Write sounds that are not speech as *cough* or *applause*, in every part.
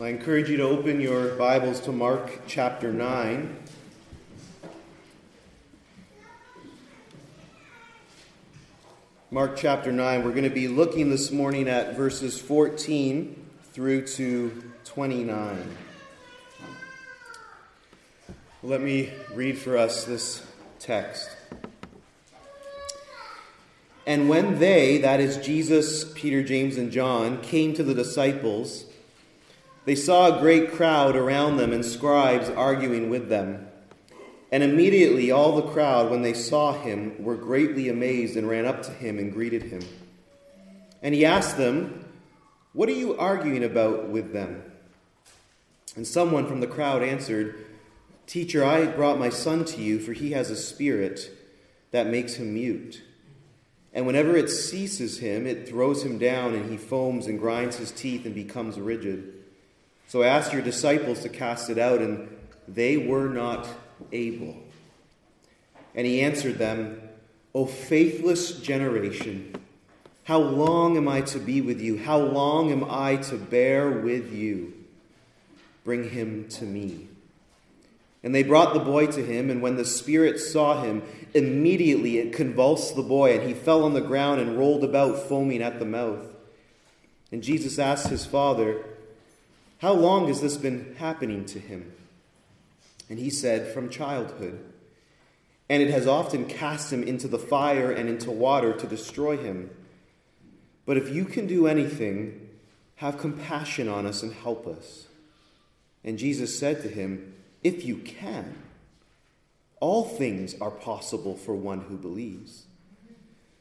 I encourage you to open your Bibles to Mark chapter 9. Mark chapter 9, we're going to be looking this morning at verses 14 through to 29. Let me read for us this text. And when they, that is Jesus, Peter, James, and John, came to the disciples, they saw a great crowd around them and scribes arguing with them. And immediately all the crowd, when they saw him, were greatly amazed and ran up to him and greeted him. And he asked them, What are you arguing about with them? And someone from the crowd answered, Teacher, I brought my son to you, for he has a spirit that makes him mute. And whenever it seizes him, it throws him down, and he foams and grinds his teeth and becomes rigid. So I asked your disciples to cast it out, and they were not able. And he answered them, O faithless generation, how long am I to be with you? How long am I to bear with you? Bring him to me. And they brought the boy to him, and when the Spirit saw him, immediately it convulsed the boy, and he fell on the ground and rolled about, foaming at the mouth. And Jesus asked his father, how long has this been happening to him? And he said, From childhood. And it has often cast him into the fire and into water to destroy him. But if you can do anything, have compassion on us and help us. And Jesus said to him, If you can, all things are possible for one who believes.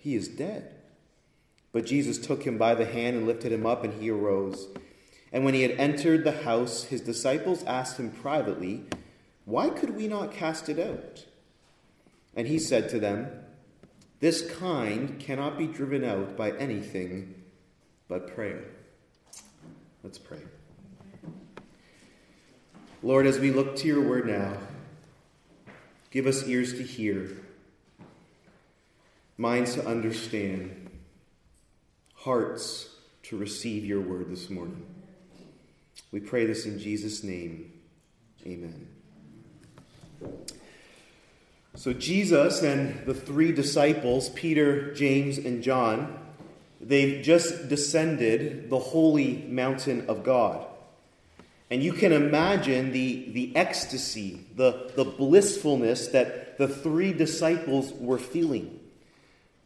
He is dead. But Jesus took him by the hand and lifted him up, and he arose. And when he had entered the house, his disciples asked him privately, Why could we not cast it out? And he said to them, This kind cannot be driven out by anything but prayer. Let's pray. Lord, as we look to your word now, give us ears to hear, minds to understand, hearts to receive your word this morning. We pray this in Jesus' name. Amen. So, Jesus and the three disciples, Peter, James, and John, they've just descended the holy mountain of God. And you can imagine the, the ecstasy, the, the blissfulness that the three disciples were feeling.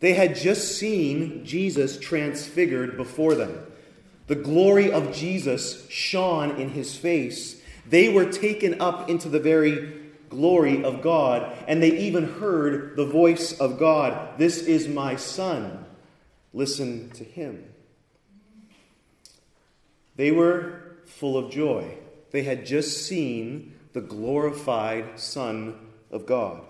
They had just seen Jesus transfigured before them. The glory of Jesus shone in his face. They were taken up into the very glory of God, and they even heard the voice of God This is my Son. Listen to him. They were full of joy. They had just seen the glorified Son of God.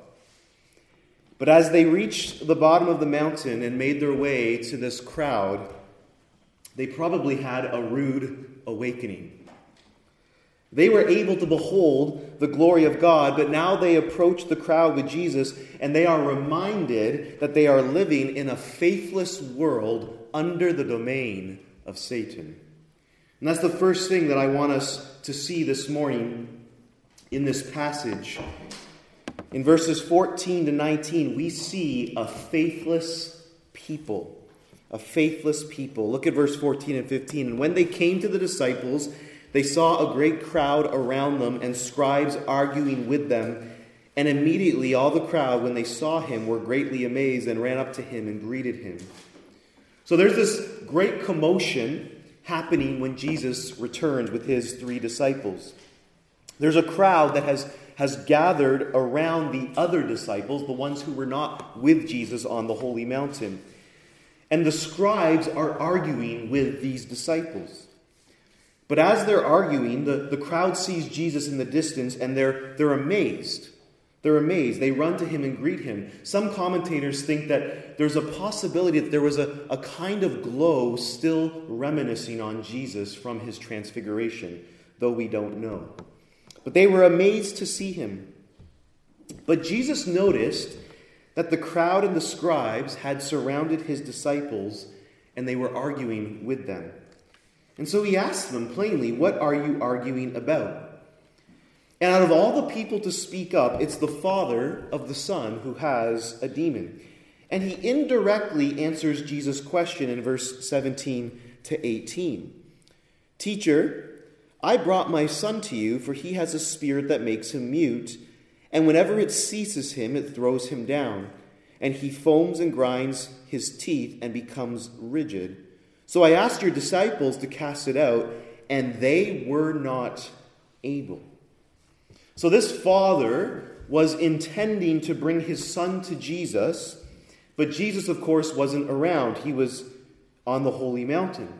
But as they reached the bottom of the mountain and made their way to this crowd, they probably had a rude awakening. They were able to behold the glory of God, but now they approach the crowd with Jesus and they are reminded that they are living in a faithless world under the domain of Satan. And that's the first thing that I want us to see this morning in this passage. In verses 14 to 19, we see a faithless people a faithless people. Look at verse 14 and 15. And when they came to the disciples, they saw a great crowd around them and scribes arguing with them. And immediately all the crowd, when they saw him, were greatly amazed and ran up to him and greeted him. So there's this great commotion happening when Jesus returns with his three disciples. There's a crowd that has, has gathered around the other disciples, the ones who were not with Jesus on the holy mountain. And the scribes are arguing with these disciples. But as they're arguing, the, the crowd sees Jesus in the distance and they're, they're amazed. They're amazed. They run to him and greet him. Some commentators think that there's a possibility that there was a, a kind of glow still reminiscing on Jesus from his transfiguration, though we don't know. But they were amazed to see him. But Jesus noticed that the crowd and the scribes had surrounded his disciples and they were arguing with them. And so he asked them plainly, What are you arguing about? And out of all the people to speak up, it's the father of the son who has a demon. And he indirectly answers Jesus' question in verse 17 to 18. Teacher, I brought my son to you, for he has a spirit that makes him mute, and whenever it seizes him, it throws him down, and he foams and grinds his teeth and becomes rigid. So I asked your disciples to cast it out, and they were not able. So this father was intending to bring his son to Jesus, but Jesus, of course, wasn't around. He was on the holy mountain.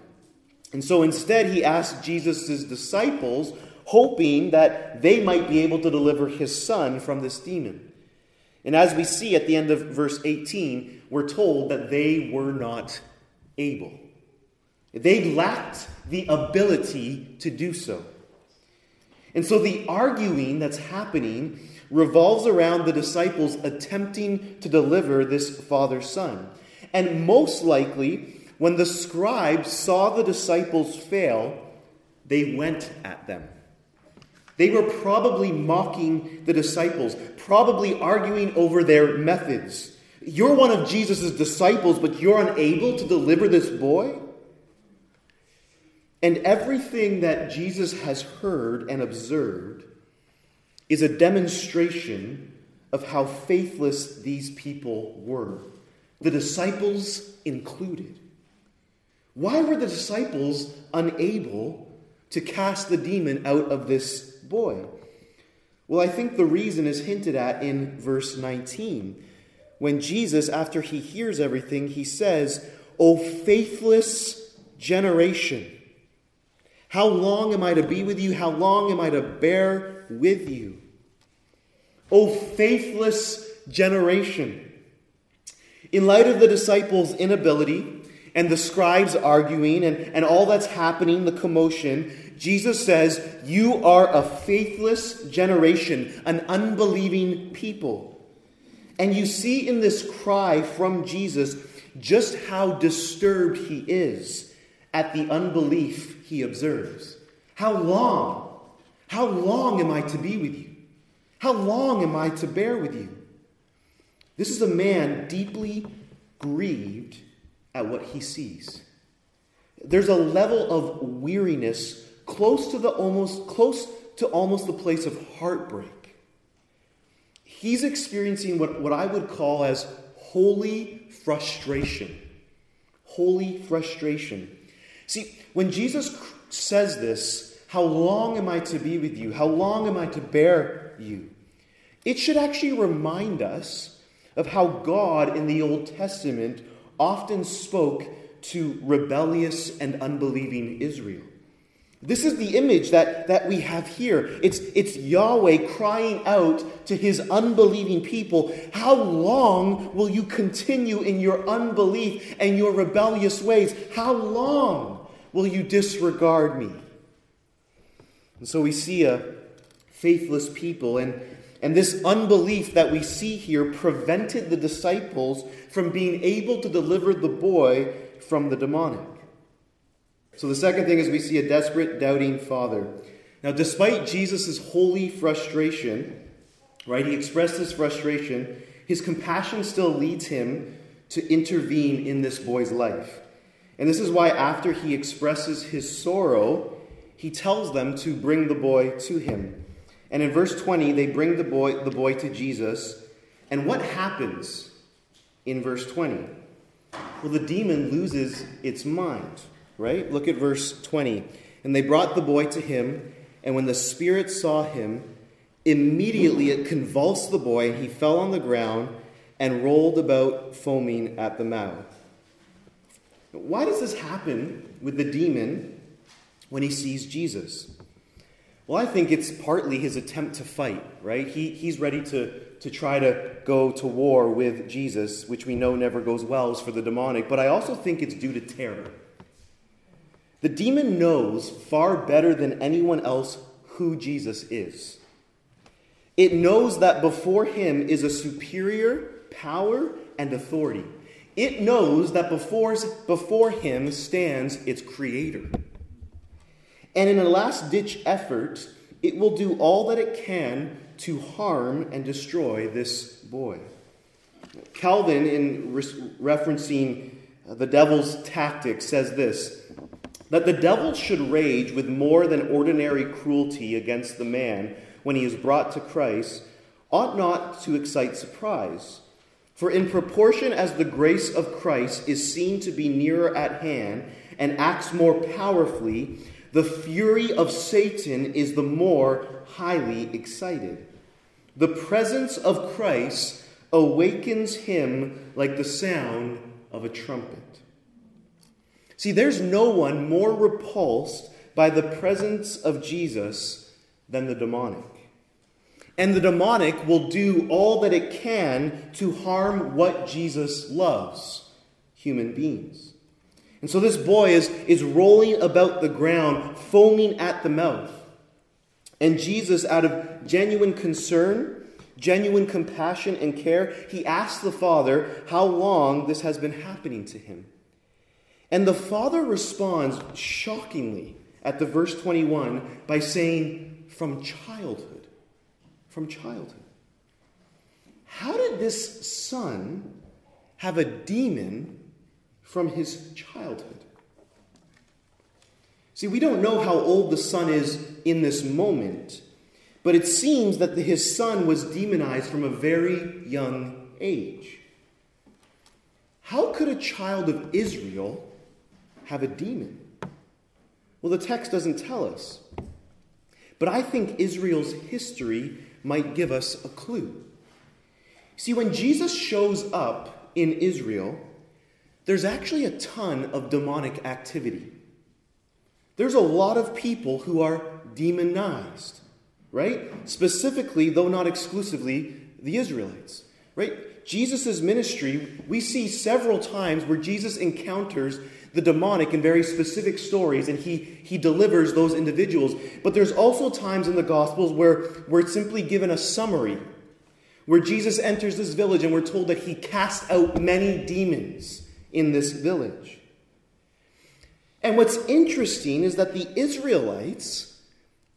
And so instead, he asked Jesus' disciples, hoping that they might be able to deliver his son from this demon. And as we see at the end of verse 18, we're told that they were not able. They lacked the ability to do so. And so the arguing that's happening revolves around the disciples attempting to deliver this father son. And most likely, when the scribes saw the disciples fail, they went at them. They were probably mocking the disciples, probably arguing over their methods. You're one of Jesus' disciples, but you're unable to deliver this boy? And everything that Jesus has heard and observed is a demonstration of how faithless these people were, the disciples included. Why were the disciples unable to cast the demon out of this boy? Well, I think the reason is hinted at in verse 19. When Jesus, after he hears everything, he says, O faithless generation. How long am I to be with you? How long am I to bear with you? O faithless generation. In light of the disciples' inability and the scribes arguing and, and all that's happening, the commotion, Jesus says, You are a faithless generation, an unbelieving people. And you see in this cry from Jesus just how disturbed he is at the unbelief he observes. How long? How long am I to be with you? How long am I to bear with you? This is a man deeply grieved at what he sees. There's a level of weariness close to the almost close to almost the place of heartbreak. He's experiencing what, what I would call as holy frustration. Holy frustration. See, when Jesus says this, how long am I to be with you? How long am I to bear you? It should actually remind us of how God in the Old Testament often spoke to rebellious and unbelieving Israel. This is the image that, that we have here. It's, it's Yahweh crying out to his unbelieving people How long will you continue in your unbelief and your rebellious ways? How long? will you disregard me? And so we see a faithless people, and, and this unbelief that we see here prevented the disciples from being able to deliver the boy from the demonic. So the second thing is we see a desperate, doubting father. Now, despite Jesus' holy frustration, right, he expressed his frustration, his compassion still leads him to intervene in this boy's life. And this is why, after he expresses his sorrow, he tells them to bring the boy to him. And in verse 20, they bring the boy, the boy to Jesus. And what happens in verse 20? Well, the demon loses its mind, right? Look at verse 20. And they brought the boy to him, and when the spirit saw him, immediately it convulsed the boy, and he fell on the ground and rolled about, foaming at the mouth. Why does this happen with the demon when he sees Jesus? Well, I think it's partly his attempt to fight, right? He, he's ready to, to try to go to war with Jesus, which we know never goes well for the demonic, but I also think it's due to terror. The demon knows far better than anyone else who Jesus is. It knows that before him is a superior power and authority. It knows that before, before him stands its creator. And in a last ditch effort, it will do all that it can to harm and destroy this boy. Calvin, in re- referencing the devil's tactics, says this that the devil should rage with more than ordinary cruelty against the man when he is brought to Christ ought not to excite surprise. For in proportion as the grace of Christ is seen to be nearer at hand and acts more powerfully, the fury of Satan is the more highly excited. The presence of Christ awakens him like the sound of a trumpet. See, there's no one more repulsed by the presence of Jesus than the demonic. And the demonic will do all that it can to harm what Jesus loves human beings. And so this boy is, is rolling about the ground, foaming at the mouth. And Jesus, out of genuine concern, genuine compassion and care, he asks the Father how long this has been happening to him. And the Father responds shockingly at the verse 21 by saying, from childhood from childhood. How did this son have a demon from his childhood? See, we don't know how old the son is in this moment, but it seems that his son was demonized from a very young age. How could a child of Israel have a demon? Well, the text doesn't tell us. But I think Israel's history might give us a clue. See, when Jesus shows up in Israel, there's actually a ton of demonic activity. There's a lot of people who are demonized, right? Specifically, though not exclusively, the Israelites, right? Jesus' ministry, we see several times where Jesus encounters the demonic in very specific stories and he, he delivers those individuals. But there's also times in the Gospels where we're simply given a summary, where Jesus enters this village and we're told that he cast out many demons in this village. And what's interesting is that the Israelites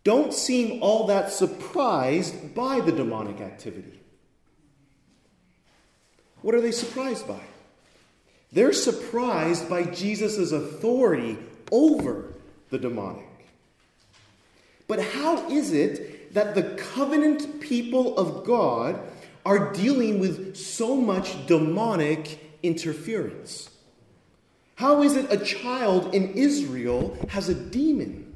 don't seem all that surprised by the demonic activity. What are they surprised by? They're surprised by Jesus' authority over the demonic. But how is it that the covenant people of God are dealing with so much demonic interference? How is it a child in Israel has a demon?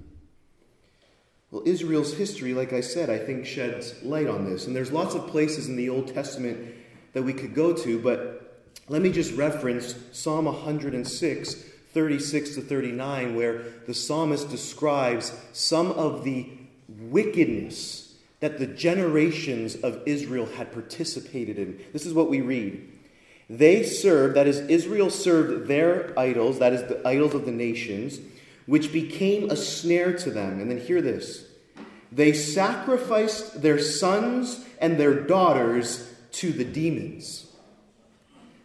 Well, Israel's history, like I said, I think sheds light on this. And there's lots of places in the Old Testament that we could go to, but let me just reference Psalm 106, 36 to 39, where the psalmist describes some of the wickedness that the generations of Israel had participated in. This is what we read. They served, that is, Israel served their idols, that is, the idols of the nations, which became a snare to them. And then hear this they sacrificed their sons and their daughters to the demons.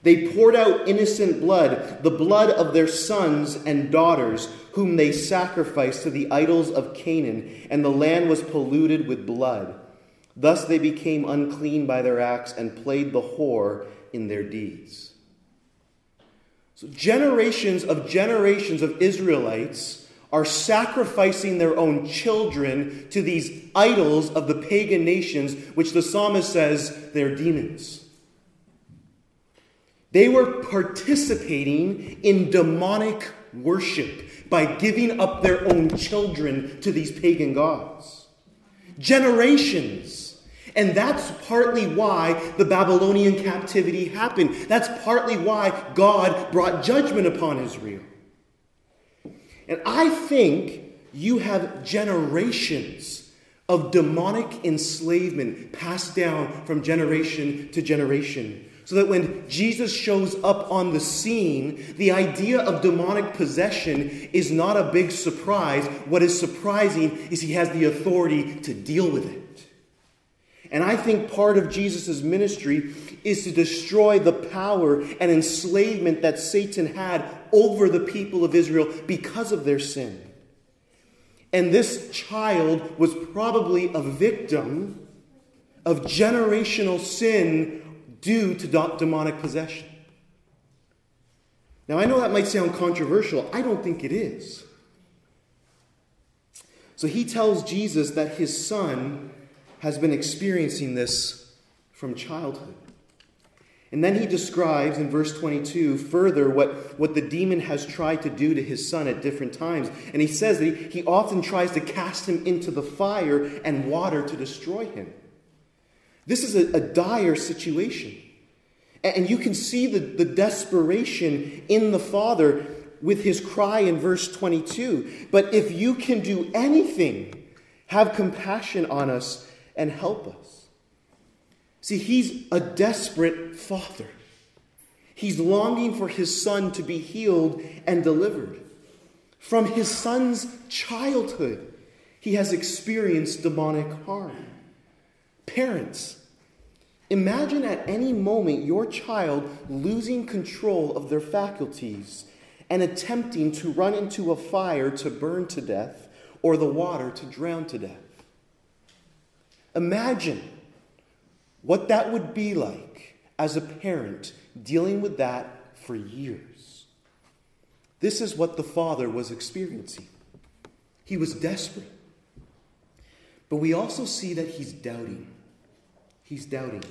They poured out innocent blood, the blood of their sons and daughters, whom they sacrificed to the idols of Canaan, and the land was polluted with blood. Thus they became unclean by their acts and played the whore in their deeds. So, generations of generations of Israelites are sacrificing their own children to these idols of the pagan nations, which the psalmist says they're demons. They were participating in demonic worship by giving up their own children to these pagan gods. Generations. And that's partly why the Babylonian captivity happened. That's partly why God brought judgment upon Israel. And I think you have generations of demonic enslavement passed down from generation to generation. So that when Jesus shows up on the scene, the idea of demonic possession is not a big surprise. What is surprising is he has the authority to deal with it. And I think part of Jesus' ministry is to destroy the power and enslavement that Satan had over the people of Israel because of their sin. And this child was probably a victim of generational sin due to demonic possession. Now, I know that might sound controversial. I don't think it is. So he tells Jesus that his son has been experiencing this from childhood. And then he describes in verse 22 further what, what the demon has tried to do to his son at different times. And he says that he, he often tries to cast him into the fire and water to destroy him. This is a, a dire situation. And you can see the, the desperation in the father with his cry in verse 22. But if you can do anything, have compassion on us and help us. See, he's a desperate father. He's longing for his son to be healed and delivered. From his son's childhood, he has experienced demonic harm. Parents, imagine at any moment your child losing control of their faculties and attempting to run into a fire to burn to death or the water to drown to death. Imagine what that would be like as a parent dealing with that for years. This is what the father was experiencing. He was desperate. But we also see that he's doubting. He's doubting.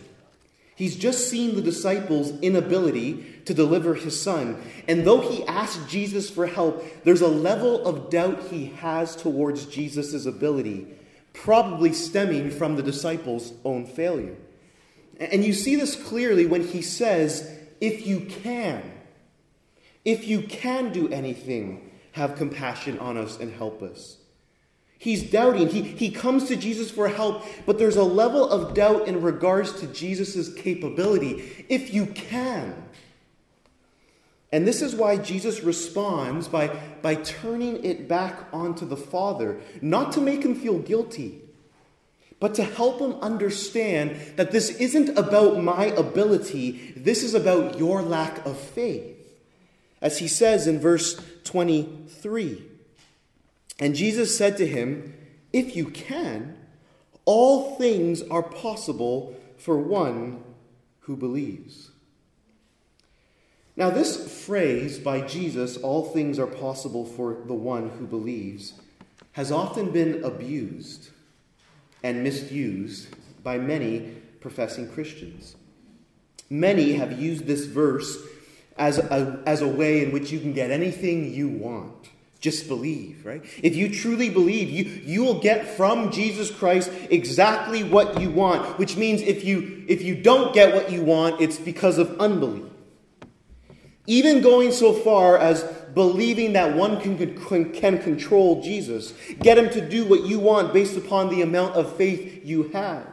He's just seen the disciples' inability to deliver his son. And though he asked Jesus for help, there's a level of doubt he has towards Jesus' ability probably stemming from the disciples' own failure. And you see this clearly when he says, If you can, if you can do anything, have compassion on us and help us. He's doubting. He, he comes to Jesus for help, but there's a level of doubt in regards to Jesus' capability. If you can, and this is why Jesus responds by, by turning it back onto the Father, not to make him feel guilty, but to help him understand that this isn't about my ability, this is about your lack of faith. As he says in verse 23 And Jesus said to him, If you can, all things are possible for one who believes. Now, this phrase by Jesus, all things are possible for the one who believes, has often been abused and misused by many professing Christians. Many have used this verse as a, as a way in which you can get anything you want. Just believe, right? If you truly believe, you, you will get from Jesus Christ exactly what you want, which means if you, if you don't get what you want, it's because of unbelief. Even going so far as believing that one can, can control Jesus, get him to do what you want based upon the amount of faith you have.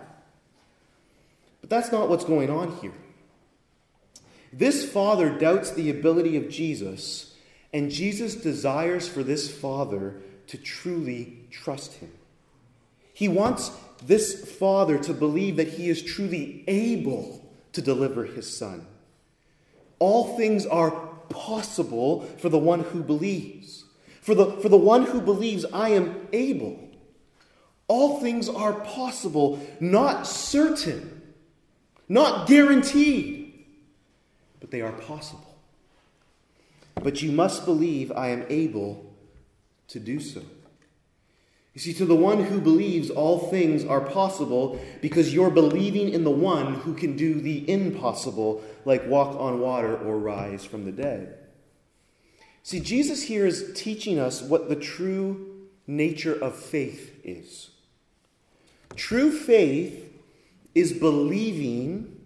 But that's not what's going on here. This father doubts the ability of Jesus, and Jesus desires for this father to truly trust him. He wants this father to believe that he is truly able to deliver his son. All things are possible for the one who believes. For the, for the one who believes, I am able. All things are possible, not certain, not guaranteed, but they are possible. But you must believe I am able to do so. You see, to the one who believes, all things are possible because you're believing in the one who can do the impossible, like walk on water or rise from the dead. See, Jesus here is teaching us what the true nature of faith is. True faith is believing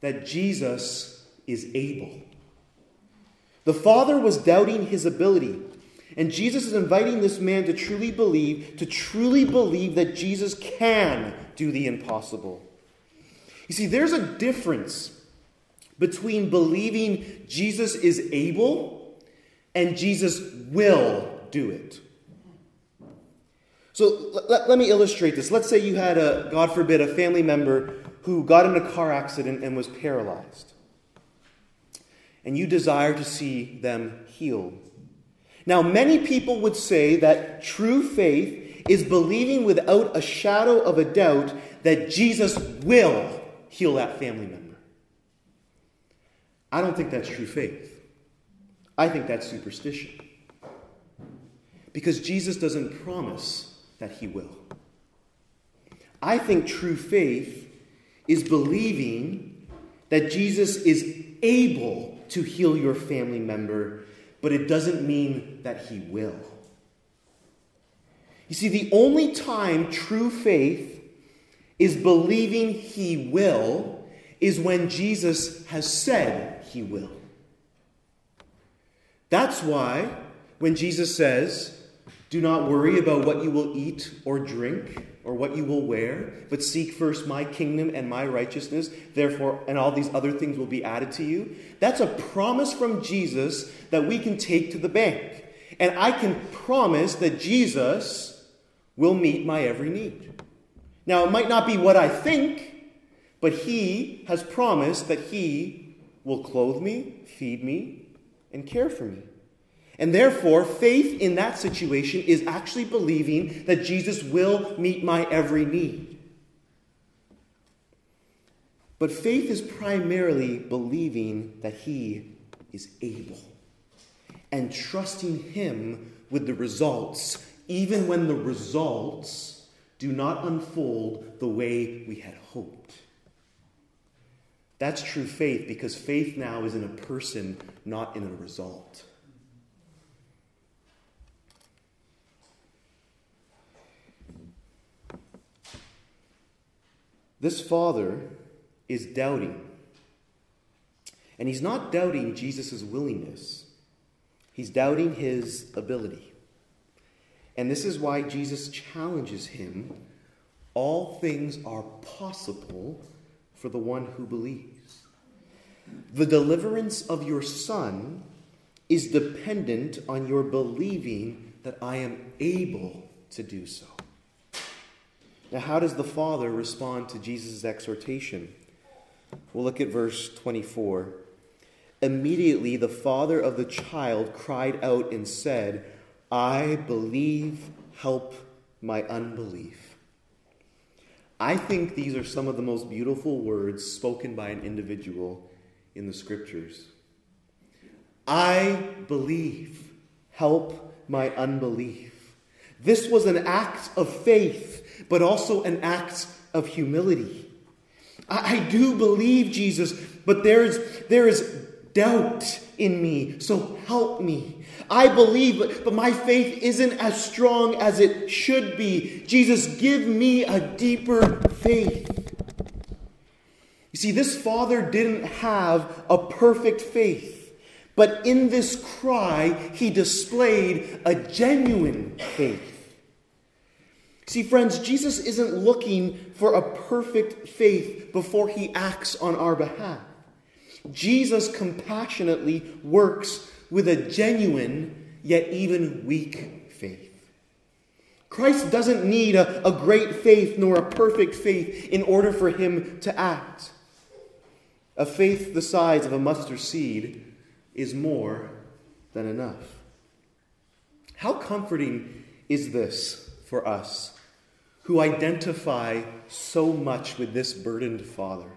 that Jesus is able. The Father was doubting his ability And Jesus is inviting this man to truly believe, to truly believe that Jesus can do the impossible. You see, there's a difference between believing Jesus is able and Jesus will do it. So let, let me illustrate this. Let's say you had a, God forbid, a family member who got in a car accident and was paralyzed. And you desire to see them healed. Now, many people would say that true faith is believing without a shadow of a doubt that Jesus will heal that family member. I don't think that's true faith. I think that's superstition. Because Jesus doesn't promise that he will. I think true faith is believing that Jesus is able to heal your family member, but it doesn't mean that he will. You see, the only time true faith is believing he will is when Jesus has said he will. That's why when Jesus says, Do not worry about what you will eat or drink or what you will wear, but seek first my kingdom and my righteousness, therefore, and all these other things will be added to you. That's a promise from Jesus that we can take to the bank. And I can promise that Jesus will meet my every need. Now, it might not be what I think, but He has promised that He will clothe me, feed me, and care for me. And therefore, faith in that situation is actually believing that Jesus will meet my every need. But faith is primarily believing that He is able and trusting Him with the results, even when the results do not unfold the way we had hoped. That's true faith because faith now is in a person, not in a result. This father is doubting. And he's not doubting Jesus' willingness, he's doubting his ability. And this is why Jesus challenges him all things are possible for the one who believes. The deliverance of your son is dependent on your believing that I am able to do so. Now, how does the Father respond to Jesus' exhortation? We'll look at verse 24. Immediately, the father of the child cried out and said, I believe, help my unbelief. I think these are some of the most beautiful words spoken by an individual in the scriptures. I believe, help my unbelief. This was an act of faith but also an act of humility. I, I do believe Jesus, but there's, there is doubt in me, so help me. I believe, but, but my faith isn't as strong as it should be. Jesus, give me a deeper faith. You see, this father didn't have a perfect faith. But in this cry, he displayed a genuine faith. See, friends, Jesus isn't looking for a perfect faith before he acts on our behalf. Jesus compassionately works with a genuine, yet even weak faith. Christ doesn't need a, a great faith nor a perfect faith in order for him to act. A faith the size of a mustard seed is more than enough. How comforting is this for us? who identify so much with this burdened father.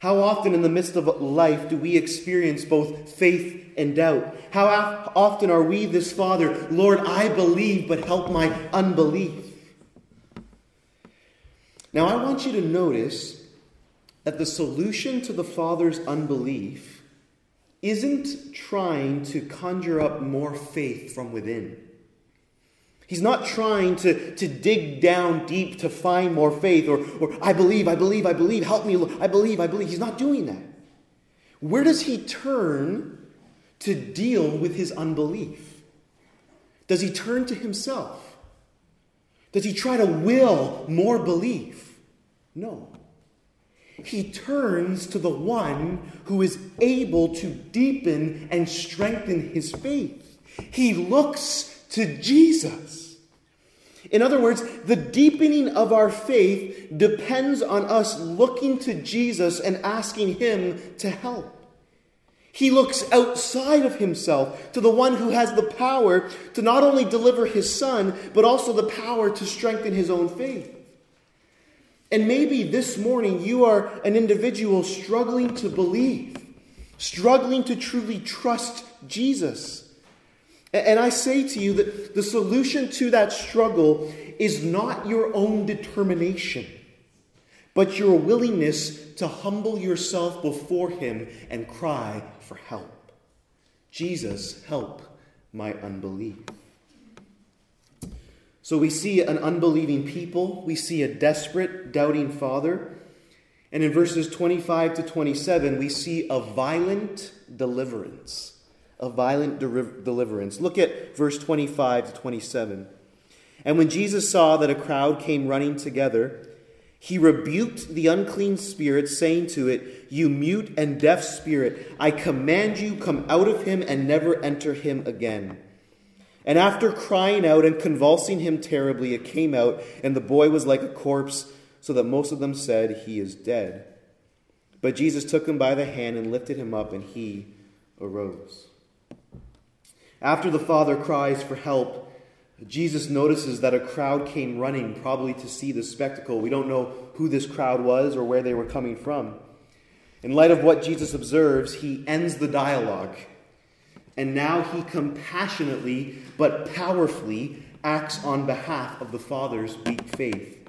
How often in the midst of life do we experience both faith and doubt? How often are we this father, Lord, I believe, but help my unbelief? Now, I want you to notice that the solution to the father's unbelief isn't trying to conjure up more faith from within. He's not trying to, to dig down deep to find more faith or, or, I believe, I believe, I believe, help me, I believe, I believe. He's not doing that. Where does he turn to deal with his unbelief? Does he turn to himself? Does he try to will more belief? No. He turns to the one who is able to deepen and strengthen his faith. He looks to Jesus. In other words, the deepening of our faith depends on us looking to Jesus and asking Him to help. He looks outside of himself to the one who has the power to not only deliver his son, but also the power to strengthen his own faith. And maybe this morning you are an individual struggling to believe, struggling to truly trust Jesus. And I say to you that the solution to that struggle is not your own determination, but your willingness to humble yourself before Him and cry for help. Jesus, help my unbelief. So we see an unbelieving people, we see a desperate, doubting father, and in verses 25 to 27, we see a violent deliverance. A violent de- deliverance. Look at verse 25 to 27. And when Jesus saw that a crowd came running together, he rebuked the unclean spirit, saying to it, You mute and deaf spirit, I command you, come out of him and never enter him again. And after crying out and convulsing him terribly, it came out, and the boy was like a corpse, so that most of them said, He is dead. But Jesus took him by the hand and lifted him up, and he arose. After the father cries for help, Jesus notices that a crowd came running, probably to see the spectacle. We don't know who this crowd was or where they were coming from. In light of what Jesus observes, he ends the dialogue and now he compassionately but powerfully acts on behalf of the Father's weak faith.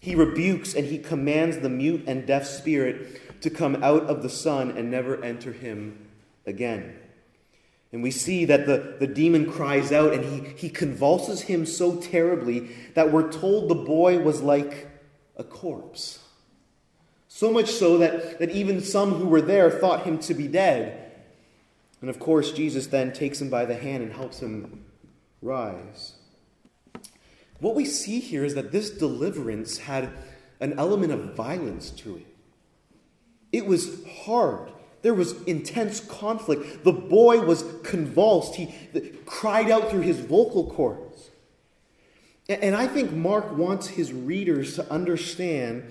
He rebukes and he commands the mute and deaf spirit to come out of the Son and never enter him again. And we see that the, the demon cries out and he, he convulses him so terribly that we're told the boy was like a corpse. So much so that, that even some who were there thought him to be dead. And of course, Jesus then takes him by the hand and helps him rise. What we see here is that this deliverance had an element of violence to it. It was hard. There was intense conflict. The boy was convulsed. He cried out through his vocal cords. And I think Mark wants his readers to understand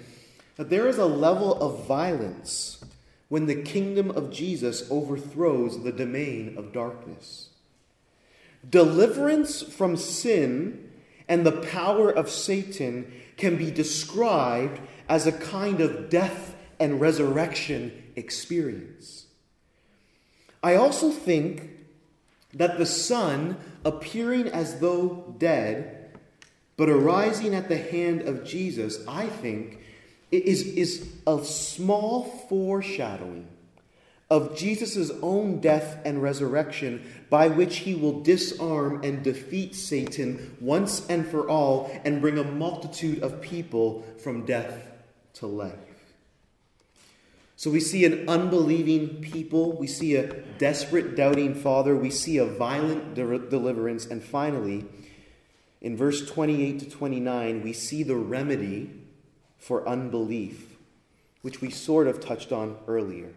that there is a level of violence when the kingdom of Jesus overthrows the domain of darkness. Deliverance from sin and the power of Satan can be described as a kind of death and resurrection experience. I also think that the Son appearing as though dead, but arising at the hand of Jesus, I think, is, is a small foreshadowing of Jesus' own death and resurrection, by which he will disarm and defeat Satan once and for all and bring a multitude of people from death to life. So we see an unbelieving people, we see a desperate, doubting father, we see a violent de- deliverance, and finally, in verse 28 to 29, we see the remedy for unbelief, which we sort of touched on earlier.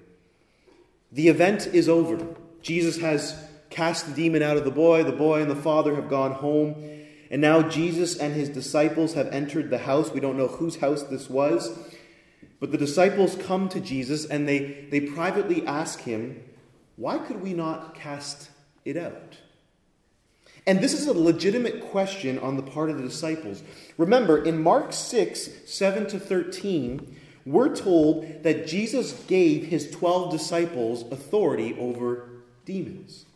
The event is over. Jesus has cast the demon out of the boy, the boy and the father have gone home. And now Jesus and his disciples have entered the house. We don't know whose house this was. But the disciples come to Jesus and they, they privately ask him, Why could we not cast it out? And this is a legitimate question on the part of the disciples. Remember, in Mark 6, 7 to 13, we're told that Jesus gave his 12 disciples authority over demons.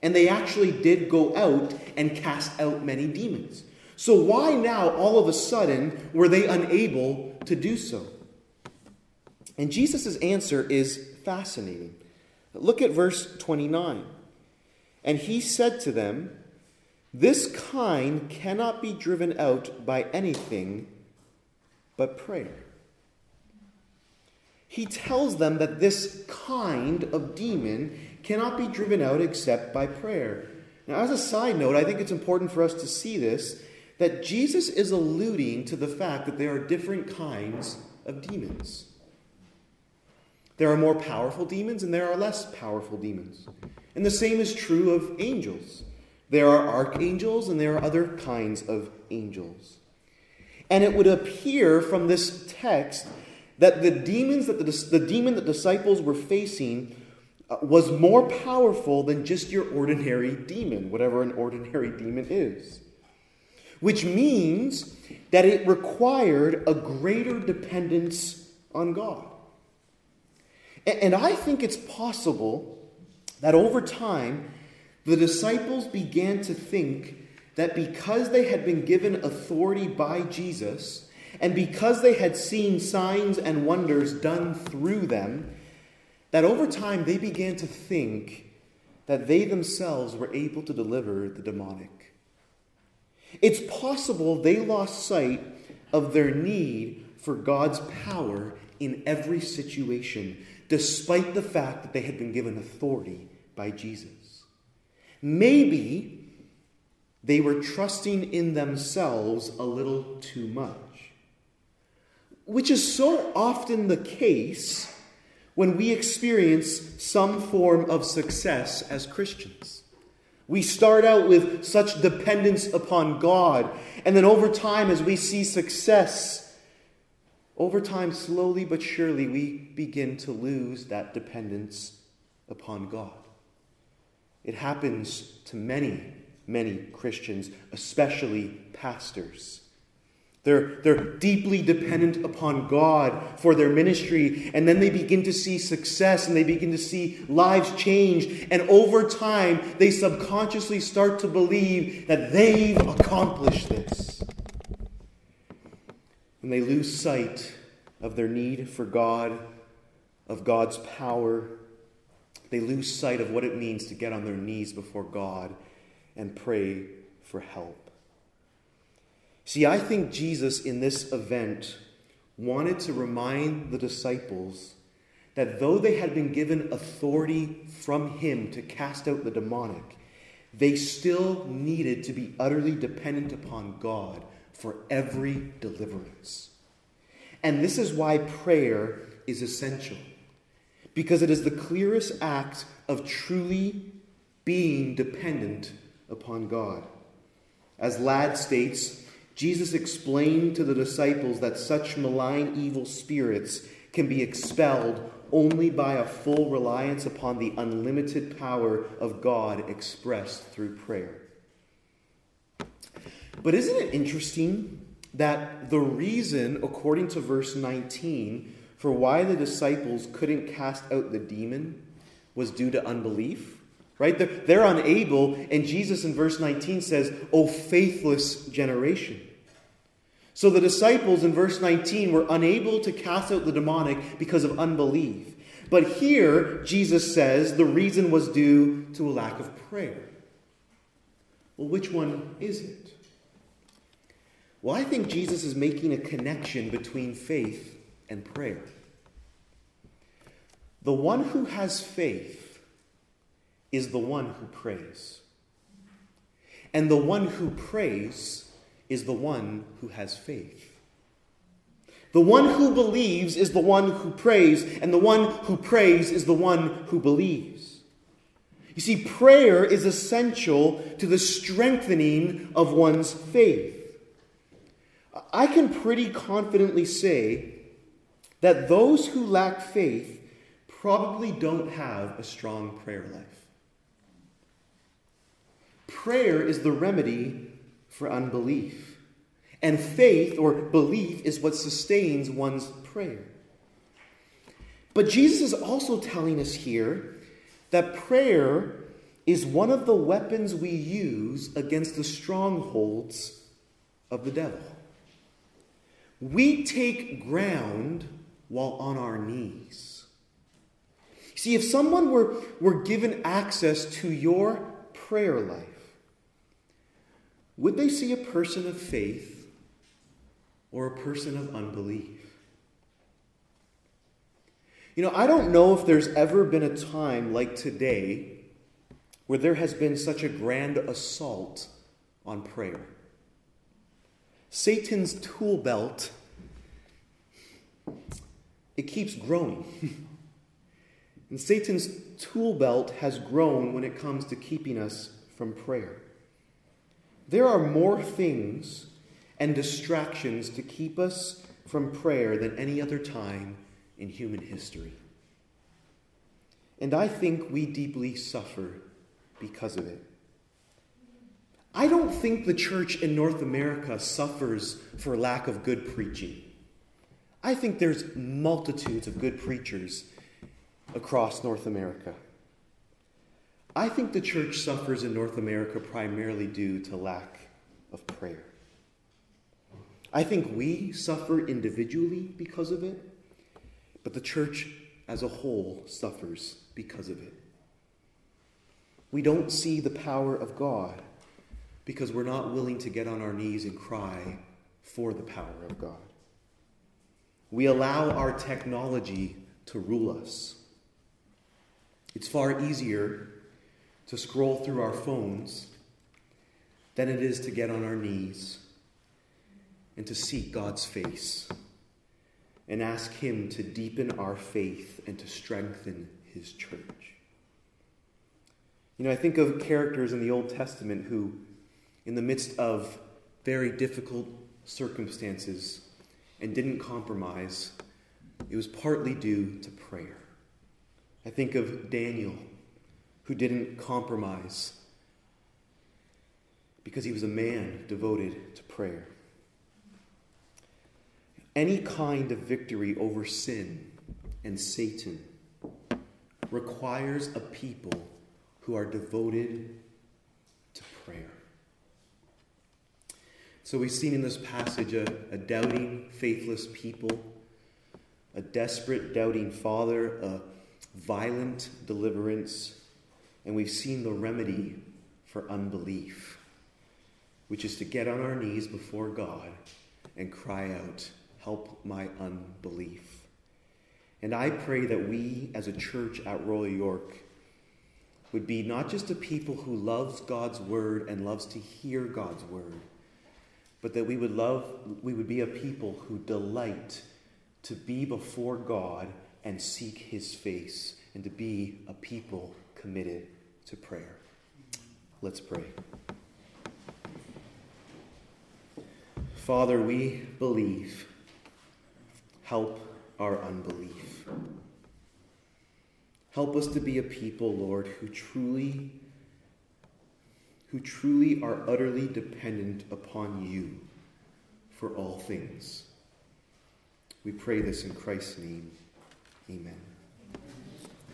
And they actually did go out and cast out many demons. So, why now, all of a sudden, were they unable to do so? And Jesus' answer is fascinating. Look at verse 29. And he said to them, this kind cannot be driven out by anything but prayer. He tells them that this kind of demon cannot be driven out except by prayer. Now, as a side note, I think it's important for us to see this that Jesus is alluding to the fact that there are different kinds of demons. There are more powerful demons and there are less powerful demons. And the same is true of angels. There are archangels and there are other kinds of angels. And it would appear from this text that the demons that the, the demon that disciples were facing uh, was more powerful than just your ordinary demon, whatever an ordinary demon is. Which means that it required a greater dependence on God. And I think it's possible that over time, the disciples began to think that because they had been given authority by Jesus, and because they had seen signs and wonders done through them, that over time they began to think that they themselves were able to deliver the demonic. It's possible they lost sight of their need for God's power in every situation, despite the fact that they had been given authority by Jesus. Maybe they were trusting in themselves a little too much, which is so often the case when we experience some form of success as Christians. We start out with such dependence upon God, and then over time, as we see success, over time, slowly but surely, we begin to lose that dependence upon God. It happens to many, many Christians, especially pastors. They're, they're deeply dependent upon God for their ministry, and then they begin to see success and they begin to see lives change. And over time, they subconsciously start to believe that they've accomplished this. And they lose sight of their need for God, of God's power, they lose sight of what it means to get on their knees before God and pray for help. See, I think Jesus in this event wanted to remind the disciples that though they had been given authority from him to cast out the demonic, they still needed to be utterly dependent upon God for every deliverance. And this is why prayer is essential because it is the clearest act of truly being dependent upon God. As Ladd states, Jesus explained to the disciples that such malign evil spirits can be expelled only by a full reliance upon the unlimited power of God expressed through prayer. But isn't it interesting that the reason, according to verse 19, for why the disciples couldn't cast out the demon was due to unbelief. Right? They're, they're unable, and Jesus in verse 19 says, O faithless generation. So the disciples in verse 19 were unable to cast out the demonic because of unbelief. But here, Jesus says the reason was due to a lack of prayer. Well, which one is it? Well, I think Jesus is making a connection between faith and prayer. The one who has faith is the one who prays. And the one who prays is the one who has faith. The one who believes is the one who prays, and the one who prays is the one who believes. You see, prayer is essential to the strengthening of one's faith. I can pretty confidently say that those who lack faith probably don't have a strong prayer life. Prayer is the remedy for unbelief, and faith or belief is what sustains one's prayer. But Jesus is also telling us here that prayer is one of the weapons we use against the strongholds of the devil. We take ground while on our knees. See, if someone were, were given access to your prayer life, would they see a person of faith or a person of unbelief? You know, I don't know if there's ever been a time like today where there has been such a grand assault on prayer. Satan's tool belt it keeps growing. *laughs* and Satan's tool belt has grown when it comes to keeping us from prayer. There are more things and distractions to keep us from prayer than any other time in human history. And I think we deeply suffer because of it. I don't think the church in North America suffers for lack of good preaching. I think there's multitudes of good preachers across North America. I think the church suffers in North America primarily due to lack of prayer. I think we suffer individually because of it, but the church as a whole suffers because of it. We don't see the power of God because we're not willing to get on our knees and cry for the power of God. We allow our technology to rule us. It's far easier to scroll through our phones than it is to get on our knees and to seek God's face and ask Him to deepen our faith and to strengthen His church. You know, I think of characters in the Old Testament who, in the midst of very difficult circumstances and didn't compromise, it was partly due to prayer. I think of Daniel, who didn't compromise because he was a man devoted to prayer. Any kind of victory over sin and Satan requires a people who are devoted to prayer. So we've seen in this passage a, a doubting, faithless people, a desperate, doubting father, a violent deliverance, and we've seen the remedy for unbelief, which is to get on our knees before God and cry out, Help my unbelief. And I pray that we as a church at Royal York would be not just a people who loves God's word and loves to hear God's word but that we would love, we would be a people who delight to be before God and seek his face, and to be a people committed to prayer. Let's pray. Father, we believe. Help our unbelief. Help us to be a people, Lord, who truly who truly are utterly dependent upon you for all things. We pray this in Christ's name. Amen.